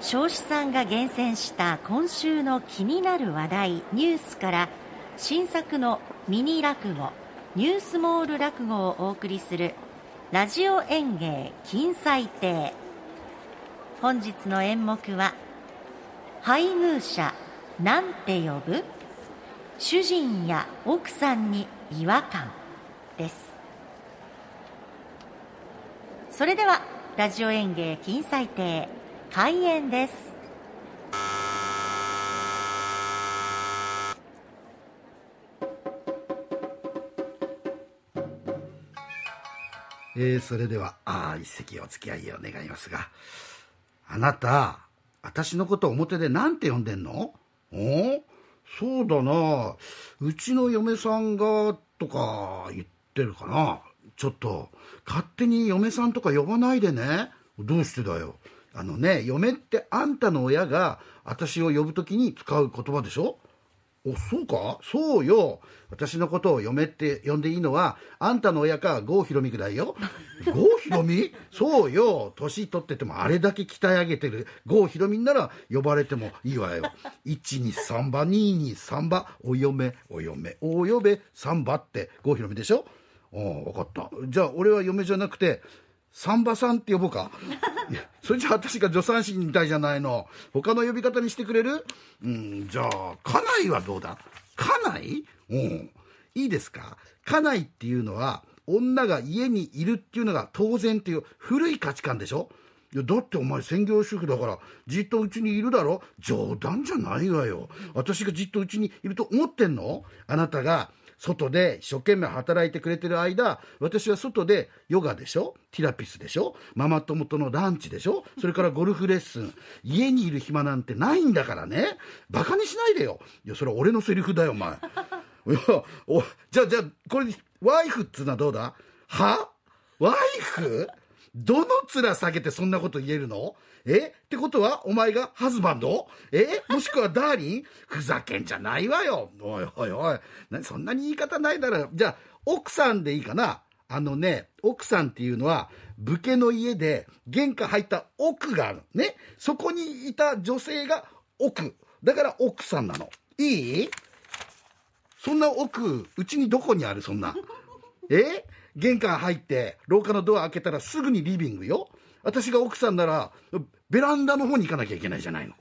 彰子さんが厳選した今週の気になる話題ニュースから新作のミニ落語ニュースモール落語をお送りするラジオ演芸金彩亭。本日の演目は配偶者なんて呼ぶ？主人や奥さんに違和感。です。それではラジオ演芸金彩亭。開演です。えー、それではああ一席お付き合いを願いますがあなた私のこと表で何て呼んでんの？おそうだな。うちの嫁さんがとか言ってるかな。ちょっと勝手に嫁さんとか呼ばないでね。どうしてだよ？あのね嫁ってあんたの親が私を呼ぶ時に使う言葉でしょ？おそうか？そうよ。私のことを嫁って呼んでいいのはあんたの親か郷ひろみぐらいよ。郷ひろみ？そうよ。年取っててもあれだけ鍛え上げてる郷ひろみなら呼ばれてもいいわよ。123番223番お嫁お嫁お呼べ3番って郷ひろみでしょ？お分かった。じゃあ俺は嫁じゃなくてサンバさんって呼ぼうかいやそれじゃあ私が助産師みたいじゃないの。他の呼び方にしてくれる？うんじゃあ家内はどうだ？家内？うん。いいですか？家内っていうのは女が家にいるっていうのが当然っていう古い価値観でしょ？いやだってお前専業主婦だからじっとうちにいるだろ？冗談じゃないわよ。私がじっとうちにいると思ってんの？あなたが外で一生懸命働いてくれてる間私は外でヨガでしょ？ティラピスでしょ？ママ友とのランチでしょ？それからゴルフレッスン。家にいる暇なんてないんだからね。バカにしないでよ。いやそれは俺のセリフだよお前。いやおじゃあじゃあこれワイフっつうのはどうだ？は？ワイフ？どの面下げてそんなこと言えるの？え？ってことはお前がハズバンド？え？もしくはダーリン？ふざけんじゃないわよ。おいおいおい。そんなに言い方ないだろじゃあ奥さんでいいかな？あのね奥さんっていうのは武家の家で玄関入った奥がある。ね？そこにいた女性が奥。だから奥さんなの。いい？そんな奥うちにどこにある？そんな。え？玄関入って廊下のドア開けたらすぐにリビングよ。私が奥さんならベランダの方に行かなきゃいけないじゃないの。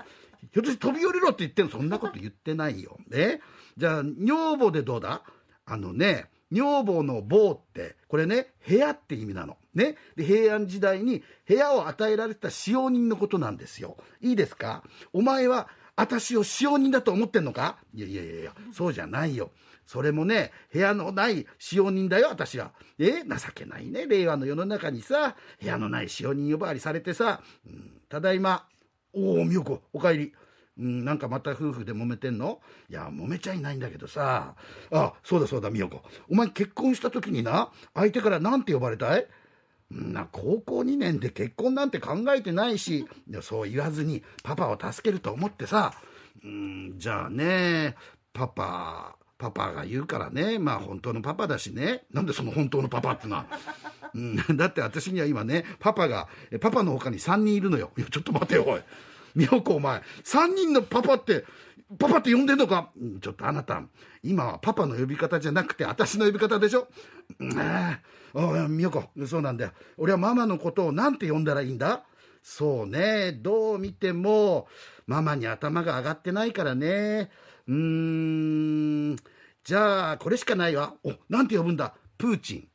ひょっとして飛び降りろって言ってんそんなこと言ってないよ。ねじゃあ女房でどうだ？あのね女房の房ってこれね部屋って意味なの。ね？で平安時代に部屋を与えられた使用人のことなんですよ。いいですか？お前は私を使用人だと思ってんのか？いやいやいやそうじゃないよそれもね、部屋のない使用人だよ、私は。え情けないね、令和の世の中にさ、部屋のない使用人呼ばわりされてさ、うん、ただいま。おお、美代子、お帰り。うん、なんかまた夫婦で揉めてんの？いや、揉めちゃいないんだけどさ。あ、そうだそうだ、美代子。お前結婚した時にな、相手から何て呼ばれたい？な高校2年で結婚なんて考えてないしそう言わずにパパを助けると思ってさうんじゃあねパパパパが言うからねまあ本当のパパだしね。なんでその本当のパパってのは、うん、だって私には今ねパパがパパの他に3人いるのよ。いやちょっと待てよおい。美穂子お前。3人のパパってパパって呼んでんのか、うん、ちょっとあなた今はパパの呼び方じゃなくて私の呼び方でしょ？うああ美穂子そうなんだよ。俺はママのことを何て呼んだらいいんだ？そうね。どう見てもママに頭が上がってないからね。うーん、じゃあ、これしかないわ。お、なんて呼ぶんだ？プーチン。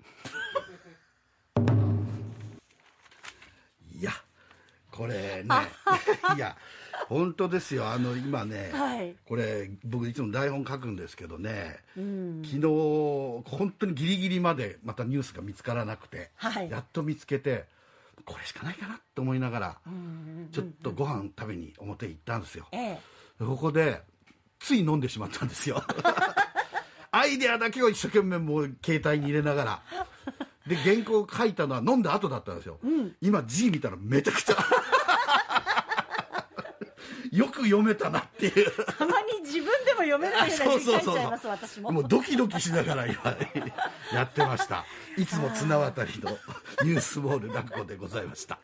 これね、いや、本当ですよ。あの、今ね、はい、これ、僕いつも台本書くんですけどね、うん、昨日、本当にギリギリまでまたニュースが見つからなくて、はい、やっと見つけて、これしかないかなと思いながら、ちょっとご飯食べに表行ったんですよ。ええ、ここで、つい飲んでしまったんですよ。アイデアだけを一生懸命もう携帯に入れながら。で原稿書いたのは飲んだ後だったんですよ、うん、今字見たらめちゃくちゃよく読めたなっていう。たまに自分でも読めないような字書いちゃいます私も。もうドキドキしながら今やってました。いつも綱渡りのニュースボール落語でございました